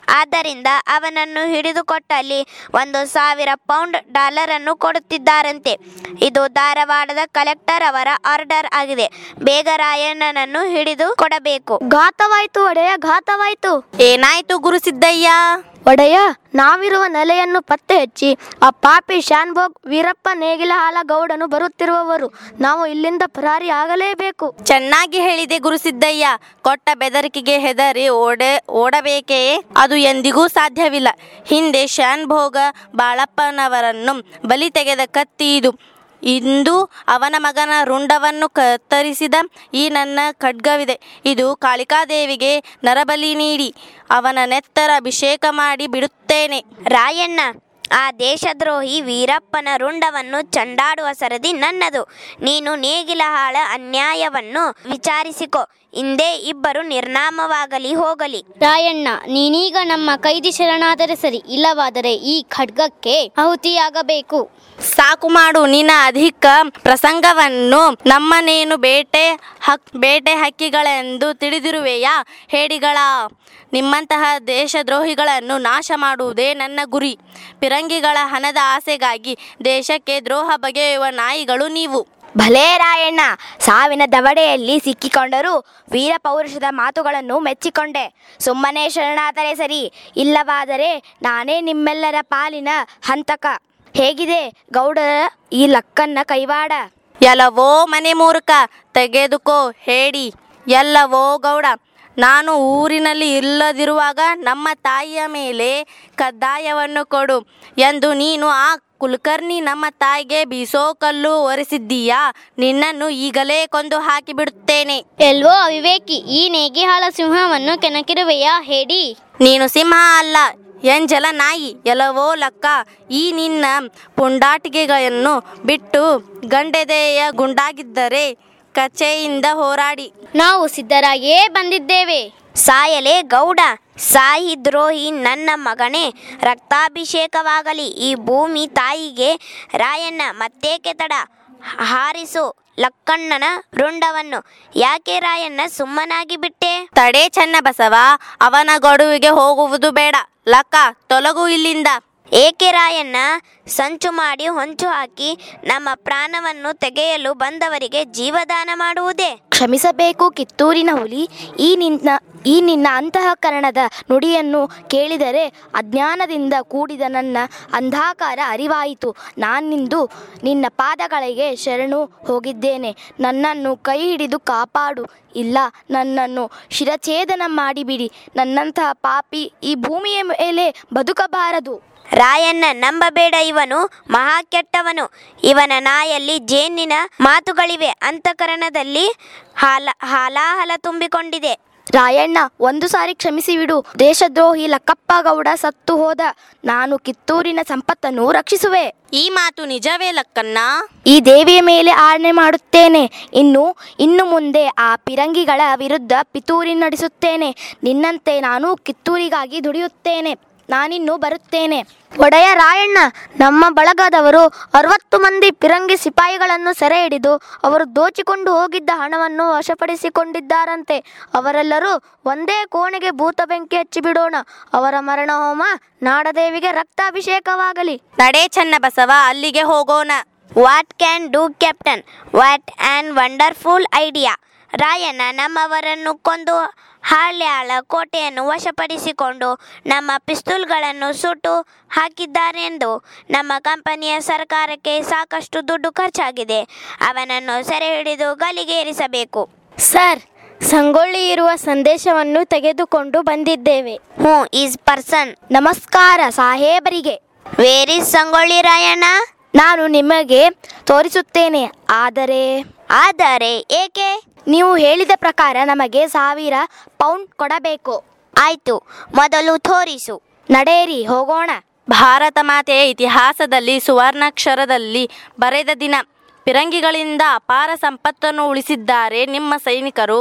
ಆದ್ದರಿಂದ ಅವನನ್ನು ಹಿಡಿದುಕೊಟ್ಟಲ್ಲಿ ಒಂದು ಸಾವಿರ ಪೌಂಡ್ ಡಾಲರನ್ನು ಕೊಡುತ್ತಿದ್ದಾರಂತೆ. ಇದು ಧಾರವಾಡದ ಕಲೆಕ್ಟರ್ ಅವರ ಆರ್ಡರ್ ಆಗಿದೆ. ಬೇಗ ರಾಯಣ್ಣನನ್ನು ಹಿಡಿದು ಕೊಡಬೇಕು. ಘಾತವಾಯ್ತು ಒಡೆಯ ಘಾತವಾಯ್ತು. ಏನಾಯ್ತು ಗುರುಸಿದ್ದಯ್ಯ ಒಡೆಯ, ನಾವಿರುವ ನೆಲೆಯನ್ನು ಪತ್ತೆ ಹಚ್ಚಿ ಆ ಪಾಪಿ ಶಾನ್ಭೋಗ್ ವೀರಪ್ಪ ನೇಗಿಲಹಾಲ ಗೌಡನು ಬರುತ್ತಿರುವವರು, ನಾವು ಇಲ್ಲಿಂದ ಪರಾರಿ ಆಗಲೇಬೇಕು. ಚೆನ್ನಾಗಿ ಹೇಳಿದೆ ಗುರುಸಿದ್ದಯ್ಯ ಕೊಟ್ಟ ಬೆದರಿಕೆಗೆ ಹೆದರಿ ಓಡೆ, ಓಡಬೇಕೇ? ಅದು ಎಂದಿಗೂ ಸಾಧ್ಯವಿಲ್ಲ. ಹಿಂದೆ ಶಾನ್ಭೋಗ ಬಾಳಪ್ಪನವರನ್ನು ಬಲಿ ತೆಗೆದ ಕತ್ತಿ ಇದು. ಇಂದು ಅವನ ಮಗನ ರುಂಡವನ್ನು ಕತ್ತರಿಸಿದ ಈ ನನ್ನ ಖಡ್ಗವಿದೆ. ಇದು ಕಾಳಿಕಾದೇವಿಗೆ ನರಬಲಿ ನೀಡಿ, ಅವನ ನೆತ್ತರ ಅಭಿಷೇಕ ಮಾಡಿ ಬಿಡುತ್ತೇನೆ. ರಾಯಣ್ಣ, ಆ ದೇಶದ್ರೋಹಿ ವೀರಪ್ಪನ ರುಂಡವನ್ನು ಚಂಡಾಡುವ ಸರದಿ ನನ್ನದು. ನೀನು ನೇಗಿಲಹಾಳ ಅನ್ಯಾಯವನ್ನು ವಿಚಾರಿಸಿಕೊ. ಹಿಂದೆ ಇಬ್ಬರು ನಿರ್ನಾಮವಾಗಲಿ ಹೋಗಲಿ. ರಾಯಣ್ಣ ನೀನೀಗ ನಮ್ಮ ಕೈದಿ ಶರಣಾದರೆ ಸರಿ ಇಲ್ಲವಾದರೆ ಈ ಖಡ್ಗಕ್ಕೆ ಆಹುತಿಯಾಗಬೇಕು. ಸಾಕು ಮಾಡು ನಿನ್ನ ಅಧಿಕ ಪ್ರಸಂಗವನ್ನು ನಮ್ಮನೇನು ಬೇಟೆ ಹಕ್ ಬೇಟೆ ಹಕ್ಕಿಗಳೆಂದು ತಿಳಿದಿರುವೆಯಾ? ಹೇಡಿಗಳ ನಿಮ್ಮಂತಹ ದೇಶದ್ರೋಹಿಗಳನ್ನು ನಾಶ ಮಾಡುವುದೇ ನನ್ನ ಗುರಿ. ಪಿರಂಗಿಗಳ ಹಣದ ಆಸೆಗಾಗಿ ದೇಶಕ್ಕೆ ದ್ರೋಹ ಬಗೆಯುವ ನಾಯಿಗಳು ನೀವು. ಭಲೇ ರಾಯಣ್ಣ, ಸಾವಿನ ದವಡೆಯಲ್ಲಿ ಸಿಕ್ಕಿಕೊಂಡರೂ ವೀರ ಪೌರುಷದ ಮಾತುಗಳನ್ನು ಮೆಚ್ಚಿಕೊಂಡೆ. ಸುಮ್ಮನೆ ಶರಣಾದರೆ ಸರಿ, ಇಲ್ಲವಾದರೆ ನಾನೇ ನಿಮ್ಮೆಲ್ಲರ ಪಾಲಿನ ಹಂತಕ. ಹೇಗಿದೆ ಗೌಡರ ಈ ಲಕ್ಕನ್ನ ಕೈವಾಡ? ಎಲ್ಲವೋ ಮನೆ ಮೂರ್ಖ, ತೆಗೆದುಕೋ ಹೇಳಿ. ಎಲ್ಲವೋ ಗೌಡ, ನಾನು ಊರಿನಲ್ಲಿ ಇಲ್ಲದಿರುವಾಗ ನಮ್ಮ ತಾಯಿಯ ಮೇಲೆ ಕದ್ದಾಯವನ್ನು ಕೊಡು ಎಂದು ನೀನು ಆ ಕುಲಕರ್ಣಿ ನಮ್ಮ ತಾಯಿಗೆ ಬೀಸೋ ಕಲ್ಲು ಒರೆಸಿದ್ದೀಯಾ? ನಿನ್ನನ್ನು ಈಗಲೇ ಕೊಂದು ಹಾಕಿಬಿಡುತ್ತೇನೆ. ಎಲ್ವೋ ಅವಿವೇಕಿ ಈ ನೇಗಿಹಾಳ ಸಿಂಹವನ್ನು ಕೆಣಕಿರುವೆಯಾ ಹೇಡಿ ನೀನು ಸಿಂಹ ಅಲ್ಲ ಎಂಜಲ ನಾಯಿ ಎಲ್ಲವೋ ಲಕ್ಕ. ಈ ನಿನ್ನ ಪುಂಡಾಟಿಕೆಗಳನ್ನು ಬಿಟ್ಟು ಗಂಡೆದೆಯ ಗುಂಡಾಗಿದ್ದರೆ ಕಚೆಯಿಂದ ಹೋರಾಡಿ. ನಾವು ಸಿದ್ಧರಾಗಿಯೇ ಬಂದಿದ್ದೇವೆ. ಸಾಯಲೇ ಗೌಡ ಸಾಯಿ ದ್ರೋಹಿ ನನ್ನ ಮಗನೇ ರಕ್ತಾಭಿಷೇಕವಾಗಲಿ. ಈ ಭೂಮಿ ತಾಯಿಗೆ ರಾಯಣ್ಣ ಮತ್ತೇಕೆ ತಡ? ಹಾರಿಸು ಲಕ್ಕಣ್ಣನ ರುಂಡವನ್ನು. ಯಾಕೆ ರಾಯಣ್ಣ ಸುಮ್ಮನಾಗಿ ಬಿಟ್ಟೆ? ತಡೆ ಚೆನ್ನ ಬಸವ ಅವನ ಗಡುವಿಗೆ ಹೋಗುವುದು ಬೇಡ. ಲಕ್ಕ ತೊಲಗು ಇಲ್ಲಿಂದ. ಏಕೆ ರಾಯಣ್ಣ? ಸಂಚು ಮಾಡಿ ಹೊಂಚು ಹಾಕಿ ನಮ್ಮ ಪ್ರಾಣವನ್ನು ತೆಗೆಯಲು ಬಂದವರಿಗೆ ಜೀವದಾನ ಮಾಡುವುದೇ? ಕ್ಷಮಿಸಬೇಕು ಕಿತ್ತೂರಿನ ಹುಲಿ. ಈ ನಿನ್ನ ಈ ನಿನ್ನ ಅಂತಃಕರಣದ ನುಡಿಯನ್ನು ಕೇಳಿದರೆ ಅಜ್ಞಾನದಿಂದ ಕೂಡಿದ ನನ್ನ ಅಂಧಾಕಾರ ಅರಿವಾಯಿತು. ನಾನಿಂದು ನಿನ್ನ ಪಾದಗಳಿಗೆ ಶರಣು ಹೋಗಿದ್ದೇನೆ. ನನ್ನನ್ನು ಕೈ ಹಿಡಿದು ಕಾಪಾಡು. ಇಲ್ಲ, ನನ್ನನ್ನು ಶಿರಛೇದನ ಮಾಡಿಬಿಡಿ. ನನ್ನಂತಹ ಪಾಪಿ ಈ ಭೂಮಿಯ ಮೇಲೆ ಬದುಕಬಾರದು. ರಾಯಣ್ಣ, ನಂಬಬೇಡ ಇವನು ಮಹಾ ಕೆಟ್ಟವನು ಇವನ ನಾಯಲ್ಲಿ ಜೇನಿನ ಮಾತುಗಳಿವೆ. ಅಂತಃಕರಣದಲ್ಲಿ ಹಾಲ, ಹಾಲಾಹಲ ತುಂಬಿಕೊಂಡಿದೆ. ರಾಯಣ್ಣ ಒಂದು ಸಾರಿ ಕ್ಷಮಿಸಿ ಬಿಡು. ದೇಶದ್ರೋಹಿ ಲಕ್ಕಪ್ಪಗೌಡ ಸತ್ತು ಹೋದ. ನಾನು ಕಿತ್ತೂರಿನ ಸಂಪತ್ತನ್ನು ರಕ್ಷಿಸುವೆ. ಈ ಮಾತು ನಿಜವೇ ಲಕ್ಕನ್ನ ಈ ದೇವಿಯ ಮೇಲೆ ಆಣೆ ಮಾಡುತ್ತೇನೆ. ಇನ್ನು ಇನ್ನು ಮುಂದೆ ಆ ಪಿರಂಗಿಗಳ ವಿರುದ್ಧ ಪಿತೂರಿ ನಡೆಸುತ್ತೇನೆ. ನಿನ್ನಂತೆ ನಾನು ಕಿತ್ತೂರಿಗಾಗಿ ದುಡಿಯುತ್ತೇನೆ. ನಾನಿನ್ನು ಬರುತ್ತೇನೆ. ಒಡೆಯ ರಾಯಣ್ಣ, ನಮ್ಮ ಬಳಗದವರು ಅರವತ್ತು ಮಂದಿ ಪಿರಂಗಿ ಸಿಪಾಯಿಗಳನ್ನು ಸೆರೆ ಹಿಡಿದು ಅವರು ದೋಚಿಕೊಂಡು ಹೋಗಿದ್ದ ಹಣವನ್ನು ವಶಪಡಿಸಿಕೊಂಡಿದ್ದಾರಂತೆ. ಅವರೆಲ್ಲರೂ ಒಂದೇ ಕೋಣೆಗೆ ಭೂತ ಬೆಂಕಿ ಹಚ್ಚಿಬಿಡೋಣ ಅವರ ಮರಣ ಹೋಮ ನಾಡದೇವಿಗೆ ರಕ್ತಾಭಿಷೇಕವಾಗಲಿ. ನಡೆ ಚೆನ್ನ ಬಸವ, ಅಲ್ಲಿಗೆ ಹೋಗೋಣ. What can do, captain? What an wonderful idea? Rayanna ನಮ್ಮವರನ್ನು ಕೊಂದು ಹಾಳ್ಯಾಳ ಕೋಟೆಯನ್ನು ವಶಪಡಿಸಿಕೊಂಡು ನಮ್ಮ ಪಿಸ್ತೂಲ್ಗಳನ್ನು ಸುಟ್ಟು ಹಾಕಿದ್ದಾರೆಂದು ನಮ್ಮ ಕಂಪನಿಯ ಸರ್ಕಾರಕ್ಕೆ ಸಾಕಷ್ಟು ದುಡ್ಡು ಖರ್ಚಾಗಿದೆ. ಅವನನ್ನು ಸೆರೆ ಹಿಡಿದು ಗಲಿಗೇರಿಸಬೇಕು. ಸರ್ ಸಂಗೊಳ್ಳಿ ಇರುವ ಸಂದೇಶವನ್ನು ತೆಗೆದುಕೊಂಡು ಬಂದಿದ್ದೇವೆ. ಹ್ಞೂ ಈಸ್ ಪರ್ಸನ್. ನಮಸ್ಕಾರ ಸಾಹೇಬರಿಗೆ. Where is Sangolli Rayanna? ನಾನು ನಿಮಗೆ ತೋರಿಸುತ್ತೇನೆ. ಆದರೆ ಆದರೆ ಏಕೆ? ನೀವು ಹೇಳಿದ ಪ್ರಕಾರ ನಮಗೆ ಸಾವಿರ ಪೌಂಡ್ ಕೊಡಬೇಕು. ಆಯ್ತು, ಮೊದಲು ತೋರಿಸು. ನಡೆಯಿರಿ, ಹೋಗೋಣ. ಭಾರತ ಮಾತೆಯ ಇತಿಹಾಸದಲ್ಲಿ ಸುವರ್ಣಾಕ್ಷರದಲ್ಲಿ ಬರೆದ ದಿನ. ಪಿರಂಗಿಗಳಿಂದ ಅಪಾರ ಸಂಪತ್ತನ್ನು ಉಳಿಸಿದ್ದಾರೆ ನಿಮ್ಮ ಸೈನಿಕರು.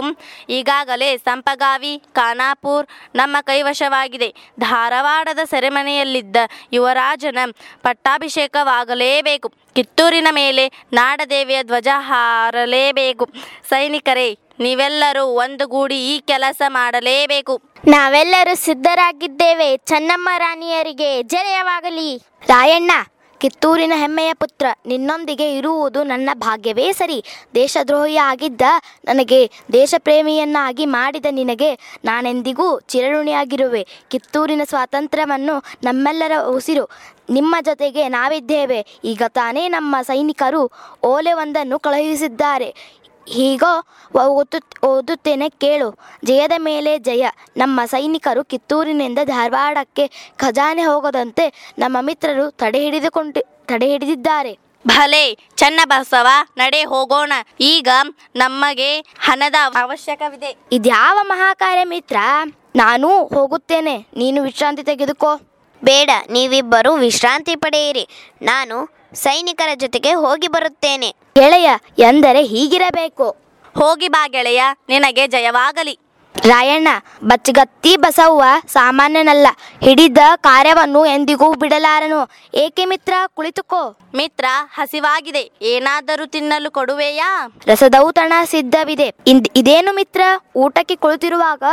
ಈಗಾಗಲೇ ಸಂಪಗಾವಿ, ಖಾನಾಪುರ್ ನಮ್ಮ ಕೈವಶವಾಗಿದೆ. ಧಾರವಾಡದ ಸೆರೆಮನೆಯಲ್ಲಿದ್ದ ಯುವರಾಜನ ಪಟ್ಟಾಭಿಷೇಕವಾಗಲೇಬೇಕು. ಕಿತ್ತೂರಿನ ಮೇಲೆ ನಾಡದೇವಿಯ ಧ್ವಜ ಹಾರಲೇಬೇಕು. ಸೈನಿಕರೇ, ನೀವೆಲ್ಲರೂ ಒಂದುಗೂಡಿ ಈ ಕೆಲಸ ಮಾಡಲೇಬೇಕು. ನಾವೆಲ್ಲರೂ ಸಿದ್ಧರಾಗಿದ್ದೇವೆ. ಚೆನ್ನಮ್ಮ ರಾಣಿಯರಿಗೆ ಜಯವಾಗಲಿ. ರಾಯಣ್ಣ ಕಿತ್ತೂರಿನ ಹೆಮ್ಮೆಯ ಪುತ್ರ, ನಿನ್ನೊಂದಿಗೆ ಇರುವುದು ನನ್ನ ಭಾಗ್ಯವೇ ಸರಿ. ದೇಶದ್ರೋಹಿ ಆಗಿದ್ದ ನನಗೆ ದೇಶಪ್ರೇಮಿಯನ್ನಾಗಿ ಮಾಡಿದ ನಿನಗೆ ನಾನೆಂದಿಗೂ ಚಿರಋಣಿಯಾಗಿರುವೆ. ಕಿತ್ತೂರಿನ ಸ್ವಾತಂತ್ರ್ಯವನ್ನು ನಮ್ಮೆಲ್ಲರ ಉಸಿರು, ನಿಮ್ಮ ಜೊತೆಗೆ ನಾವಿದ್ದೇವೆ. ಈಗ ತಾನೇ ನಮ್ಮ ಸೈನಿಕರು ಓಲೆ ಒಂದನ್ನು ಕಳುಹಿಸಿದ್ದಾರೆ. ಹೀಗೋ ಓದು ಓದುತ್ತೇನೆ ಕೇಳು. ಜಯದ ಮೇಲೆ ಜಯ. ನಮ್ಮ ಸೈನಿಕರು ಕಿತ್ತೂರಿನಿಂದ ಧಾರವಾಡಕ್ಕೆ ಖಜಾನೆ ಹೋಗದಂತೆ ನಮ್ಮ ಮಿತ್ರರು ತಡೆ ಹಿಡಿದುಕೊಂಡು ತಡೆ ಹಿಡಿದಿದ್ದಾರೆ ಭಲೆ ಚನ್ನಬಸವ ನಡೆ ಹೋಗೋಣ. ಈಗ ನಮಗೆ ಹಣದ ಅವಶ್ಯಕವಿದೆ. ಇದ್ಯಾವ ಮಹಾಕಾರ್ಯ ಮಿತ್ರ? ನಾನು ಹೋಗುತ್ತೇನೆ. ನೀನು ವಿಶ್ರಾಂತಿ ತೆಗೆದುಕೋ. ಬೇಡ ನೀವಿಬ್ಬರು ವಿಶ್ರಾಂತಿ ಪಡೆಯಿರಿ. ನಾನು ಸೈನಿಕರ ಜೊತೆಗೆ ಹೋಗಿ ಬರುತ್ತೇನೆ. ಗೆಳೆಯ ಎಂದರೆ ಹೀಗಿರಬೇಕು. ಹೋಗಿ ಬಾ ಗೆಳೆಯ ನಿನಗೆ ಜಯವಾಗಲಿ. ರಾಯಣ್ಣ ಬಚ್ಚಗತ್ತಿ ಬಸವ್ವ ಸಾಮಾನ್ಯನಲ್ಲ. ಹಿಡಿದ ಕಾರ್ಯವನ್ನು ಎಂದಿಗೂ ಬಿಡಲಾರನು. ಏಕೆ ಮಿತ್ರ ಕುಳಿತುಕೋ. ಮಿತ್ರ ಹಸಿವಾಗಿದೆ. ಏನಾದರೂ ತಿನ್ನಲು ಕೊಡುವೆಯಾ? ರಸದೌತಣ ಸಿದ್ಧವಿದೆ. ಇಂದ್- ಇದೇನು ಮಿತ್ರ? ಊಟಕ್ಕೆ ಕುಳಿತಿರುವಾಗ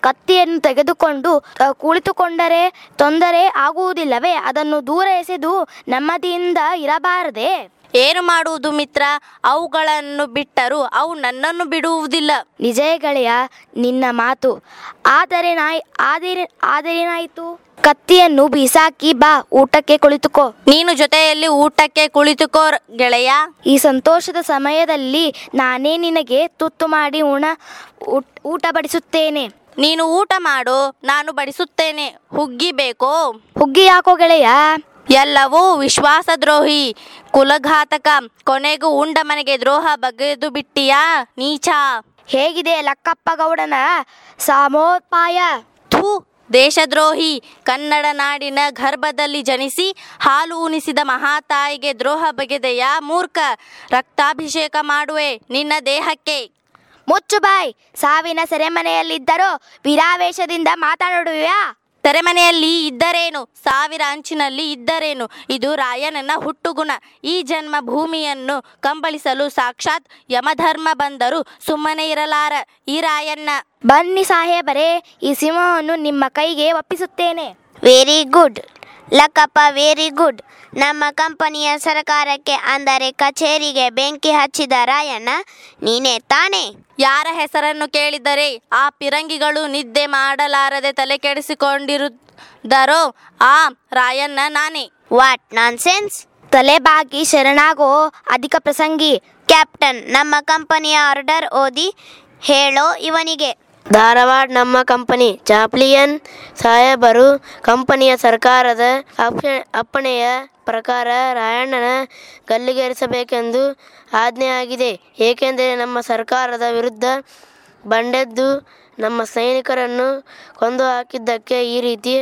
ಕತ್ತಿಯನ್ನು ತೆಗೆದುಕೊಂಡು ಅ, ಕುಳಿತುಕೊಂಡರೆ ತೊಂದರೆ ಆಗುವುದಿಲ್ಲವೇ? ಅದನ್ನು ದೂರ ಎಸೆದು ನೆಮ್ಮದಿಯಿಂದ ಇರಬಾರದೆ? ಏನು ಮಾಡುವುದು ಮಿತ್ರ? ಅವುಗಳನ್ನು ಬಿಟ್ಟರು ಅವು ನನ್ನನ್ನು ಬಿಡುವುದಿಲ್ಲ. ನಿಜ ಗೆಳೆಯ ನಿನ್ನ ಮಾತು ಆದರೆ ನಾಯ್ ಆದರೆ ಆದರೇನಾಯಿತು ಕತ್ತಿಯನ್ನು ಬೀಸಾಕಿ ಬಾ ಊಟಕ್ಕೆ ಕುಳಿತುಕೋ. ನೀನು ಜೊತೆಯಲ್ಲಿ ಊಟಕ್ಕೆ ಕುಳಿತುಕೋ ಗೆಳೆಯ. ಈ ಸಂತೋಷದ ಸಮಯದಲ್ಲಿ ನಾನೇ ನಿನಗೆ ತುತ್ತು ಮಾಡಿ ಉಣ ಊಟ- ಊಟ ಬಡಿಸುತ್ತೇನೆ. ನೀನು ಊಟ ಮಾಡು ನಾನು ಬಡಿಸುತ್ತೇನೆ. ಹುಗ್ಗಿ ಬೇಕೋ? ಹುಗ್ಗಿ ಯಾಕೋ ಗೆಳೆಯ? ಎಲ್ಲವೂ ವಿಶ್ವಾಸದ್ರೋಹಿ. ಕುಲಘಾತಕ. ಕೊನೆಗೂ ಉಂಡ ಮನೆಗೆ ದ್ರೋಹ ಬಗೆದು ಬಿಟ್ಟಿಯಾ ನೀಚ. ಹೇಗಿದೆ ಲಕ್ಕಪ್ಪ ಗೌಡನ? ಸಾಮೋಪಾಯ. ಥೂ, ದೇಶದ್ರೋಹಿ. ಕನ್ನಡ ನಾಡಿನ ಗರ್ಭದಲ್ಲಿ ಜನಿಸಿ ಹಾಲು ಉಣಿಸಿದ ಮಹಾತಾಯಿಗೆ ದ್ರೋಹ ಬಗೆದೆಯಾ ಮೂರ್ಖ. ರಕ್ತಾಭಿಷೇಕ ಮಾಡುವೆ ನಿನ್ನ ದೇಹಕ್ಕೆ. ಮುಚ್ಚು ಬಾಯ್. ಸಾವಿನ ಸೆರೆಮನೆಯಲ್ಲಿದ್ದರೂ ವಿರಾವೇಶದಿಂದ ಮಾತನಾಡುವೆಯಾ ತೆರೆಮನೆಯಲ್ಲಿ ಇದ್ದರೇನು? ಸಾವಿರ ಅಂಚಿನಲ್ಲಿ ಇದ್ದರೇನು? ಇದು ರಾಯನನ್ನ ಹುಟ್ಟುಗುಣ. ಈ ಜನ್ಮ ಭೂಮಿಯನ್ನು ಕಂಬಳಿಸಲು ಸಾಕ್ಷಾತ್ ಯಮಧರ್ಮ ಬಂದರೂ ಸುಮ್ಮನೆ ಇರಲಾರ ಈ ರಾಯಣ್ಣ. ಬನ್ನಿ ಸಾಹೇಬರೇ ಈ ಸಿಂಹವನ್ನು ನಿಮ್ಮ ಕೈಗೆ ಒಪ್ಪಿಸುತ್ತೇನೆ. Very good Lakkappa very good ನಮ್ಮ ಕಂಪನಿಯ ಸರಕಾರಕ್ಕೆ ಅಂದರೆ ಕಚೇರಿಗೆ ಬೆಂಕಿ ಹಚ್ಚಿದ ರಾಯಣ್ಣ ನೀನೇ ತಾನೇ? ಯಾರ ಹೆಸರನ್ನು ಕೇಳಿದರೆ ಆ ಪಿರಂಗಿಗಳು ನಿದ್ದೆ ಮಾಡಲಾರದೆ ತಲೆ ಕೆಡಿಸಿಕೊಂಡಿರುದರೋ ಆ ರಾಯಣ್ಣ ನಾನೇ. ವಾಟ್ ನಾನ್ ಸೆನ್ಸ್ ತಲೆಬಾಗಿ ಶರಣಾಗೋ ಅಧಿಕ ಪ್ರಸಂಗಿ, ಕ್ಯಾಪ್ಟನ್, ನಮ್ಮ ಕಂಪನಿಯ ಆರ್ಡರ್ ಓದಿ ಹೇಳೋ ಇವನಿಗೆ. ಧಾರವಾಡ ನಮ್ಮ ಕಂಪನಿ. ಚಾಪ್ಲಿಯನ್ ಸಾಹೇಬರು ಕಂಪನಿಯ ಸರ್ಕಾರದ ಅಪ್ಪಣೆಯ ಪ್ರಕಾರ ರಾಯಣ್ಣನ ಗಲ್ಲಿಗೇರಿಸಬೇಕೆಂದು ಆಜ್ಞೆಯಾಗಿದೆ ಏಕೆಂದರೆ ನಮ್ಮ ಸರ್ಕಾರದ ವಿರುದ್ಧ ಬಂಡೆದ್ದು ನಮ್ಮ ಸೈನಿಕರನ್ನು ಕೊಂದು ಹಾಕಿದ್ದಕ್ಕೆ ಈ ರೀತಿ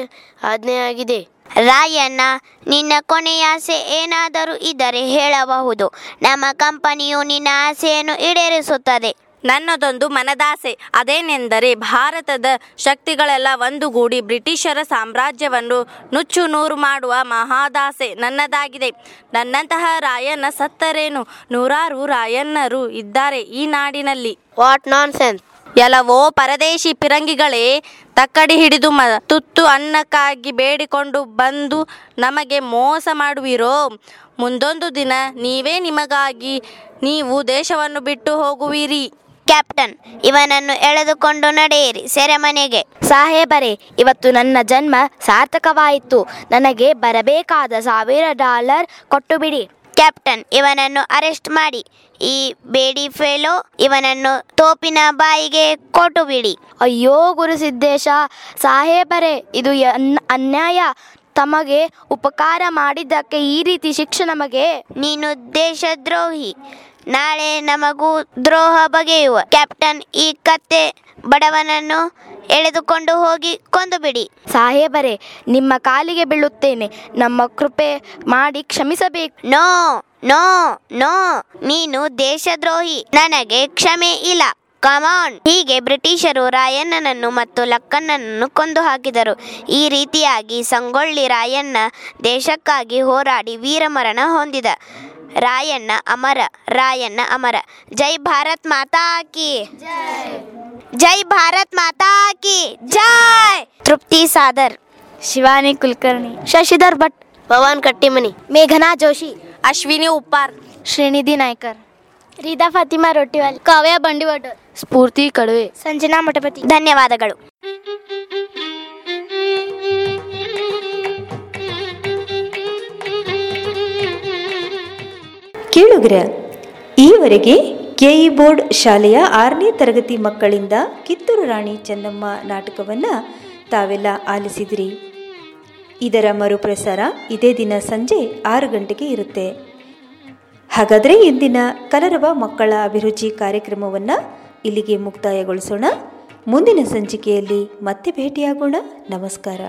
ಆಜ್ಞೆಯಾಗಿದೆ ರಾಯಣ್ಣ, ನಿನ್ನ ಕೊನೆಯ ಆಸೆ ಏನಾದರೂ ಇದ್ದರೆ ಹೇಳಬಹುದು. ನಮ್ಮ ಕಂಪನಿಯು ನಿನ್ನ ಆಸೆಯನ್ನು ಈಡೇರಿಸುತ್ತದೆ. ನನ್ನದೊಂದು ಮನದಾಸೆ. ಅದೇನೆಂದರೆ ಭಾರತದ ಶಕ್ತಿಗಳೆಲ್ಲ ಒಂದುಗೂಡಿ ಬ್ರಿಟಿಷರ ಸಾಮ್ರಾಜ್ಯವನ್ನು ನುಚ್ಚು ನೂರು ಮಾಡುವ ಮಹಾದಾಸೆ ನನ್ನದಾಗಿದೆ. ನನ್ನಂತಹ ರಾಯಣ್ಣ ಸತ್ತರೇನು? ನೂರಾರು ರಾಯಣ್ಣರು ಇದ್ದಾರೆ ಈ ನಾಡಿನಲ್ಲಿ. ವಾಟ್ ನಾನ್ ಸೆನ್ಸ್ ಎಲ್ಲವೋ ಪರದೇಶಿ ಪಿರಂಗಿಗಳೇ ತಕ್ಕಡಿ ಹಿಡಿದು ಮ ತುತ್ತು ಅನ್ನಕ್ಕಾಗಿ ಬೇಡಿಕೊಂಡು ಬಂದು ನಮಗೆ ಮೋಸ ಮಾಡುವಿರೋ? ಮುಂದೊಂದು ದಿನ ನೀವೇ ನಿಮಗಾಗಿ ನೀವು ದೇಶವನ್ನು ಬಿಟ್ಟು ಹೋಗುವಿರಿ. ಕ್ಯಾಪ್ಟನ್ ಇವನನ್ನು ಎಳೆದುಕೊಂಡು ನಡೆಯಿರಿ ಸೆರೆಮನೆಗೆ. ಸಾಹೇಬರೇ ಇವತ್ತು ನನ್ನ ಜನ್ಮ ಸಾರ್ಥಕವಾಯಿತು. ನನಗೆ ಬರಬೇಕಾದ ಸಾವಿರ ಡಾಲರ್ ಕೊಟ್ಟು ಬಿಡಿ ಕ್ಯಾಪ್ಟನ್ ಇವನನ್ನು ಅರೆಸ್ಟ್ ಮಾಡಿ. ಈ ಬೇಡಿ ಫೇಲೋ ಇವನನ್ನು ತೋಪಿನ ಬಾಯಿಗೆ ಕೊಟ್ಟು ಬಿಡಿ ಅಯ್ಯೋ ಗುರುಸಿದ್ದೇಶ ಸಾಹೇಬರೇ ಇದು ಅನ್- ಅನ್ಯಾಯ. ತಮಗೆ ಉಪಕಾರ ಮಾಡಿದ್ದಕ್ಕೆ ಈ ರೀತಿ ಶಿಕ್ಷೆ ನಮಗೆ? ನೀನು ದೇಶದ್ರೋಹಿ. ನಾಳೆ ನಮಗೂ ದ್ರೋಹ ಬಗೆಯುವ. ಕ್ಯಾಪ್ಟನ್ ಈ ಕತ್ತೆ ಬಡವನನ್ನು ಎಳೆದುಕೊಂಡು ಹೋಗಿ ಕೊಂದು ಬಿಡಿ. ಸಾಹೇಬರೇ ನಿಮ್ಮ ಕಾಲಿಗೆ ಬೀಳುತ್ತೇನೆ. ನಮ್ಮ ಕೃಪೆ ಮಾಡಿ ಕ್ಷಮಿಸಬೇಕು. No no no. ನೀನು ದೇಶದ್ರೋಹಿ. ನನಗೆ ಕ್ಷಮೆ ಇಲ್ಲ. ಕಮಾನ್ ಹೀಗೆ ಬ್ರಿಟಿಷರು ರಾಯಣ್ಣನನ್ನು ಮತ್ತು ಲಕ್ಕಣ್ಣನನ್ನು ಕೊಂದು ಹಾಕಿದರು. ಈ ರೀತಿಯಾಗಿ ಸಂಗೊಳ್ಳಿ ರಾಯಣ್ಣ ದೇಶಕ್ಕಾಗಿ ಹೋರಾಡಿ ವೀರಮರಣ ಹೊಂದಿದ. ರಾಯಣ್ಣ ಅಮರ ರಾಯಣ್ಣ ಅಮರ ಜೈ ಭಾರತ್ ಮಾತಾ ಕಿ ಜೈ ಭಾರತ್ ಮಾತಾ ಕಿ ಜೈ ತೃಪ್ತಿ ಸಾದರ್ ಶಿವಾನಿ ಕುಲಕರ್ಣಿ ಶಶಿಧರ್ ಭಟ್ ಪವನ್ ಕಟ್ಟಿಮನಿ ಮೇಘನಾ ಜೋಶಿ ಅಶ್ವಿನಿ ಉಪ್ಪಾರ್ ಶ್ರೀನಿಧಿ ನಾಯ್ಕರ್ ರೀದಾ ಫಾತಿಮಾ ರೊಟ್ಟಿವಾಲ್ ಕಾವ್ಯ ಬಂಡಿವಾಡ ಸ್ಫೂರ್ತಿ ಕಡುವೆ ಸಂಜನಾ ಮಠಪತಿ ಧನ್ಯವಾದಗಳು ಕೇಳುಗರ ಈವರೆಗೆ ಕೆಇ ಬೋರ್ಡ್ ಶಾಲೆಯ ಆರನೇ ತರಗತಿ ಮಕ್ಕಳಿಂದ ಕಿತ್ತೂರು ರಾಣಿ ಚೆನ್ನಮ್ಮ ನಾಟಕವನ್ನು ತಾವೆಲ್ಲ ಆಲಿಸಿದಿರಿ. ಇದರ ಮರುಪ್ರಸಾರ ಇದೇ ದಿನ ಸಂಜೆ ಆರು ಗಂಟೆಗೆ ಇರುತ್ತೆ. ಹಾಗಾದರೆ ಇಂದಿನ ಕಲರವ ಮಕ್ಕಳ ಅಭಿರುಚಿ ಕಾರ್ಯಕ್ರಮವನ್ನು ಇಲ್ಲಿಗೆ ಮುಕ್ತಾಯಗೊಳಿಸೋಣ. ಮುಂದಿನ ಸಂಚಿಕೆಯಲ್ಲಿ ಮತ್ತೆ ಭೇಟಿಯಾಗೋಣ. ನಮಸ್ಕಾರ.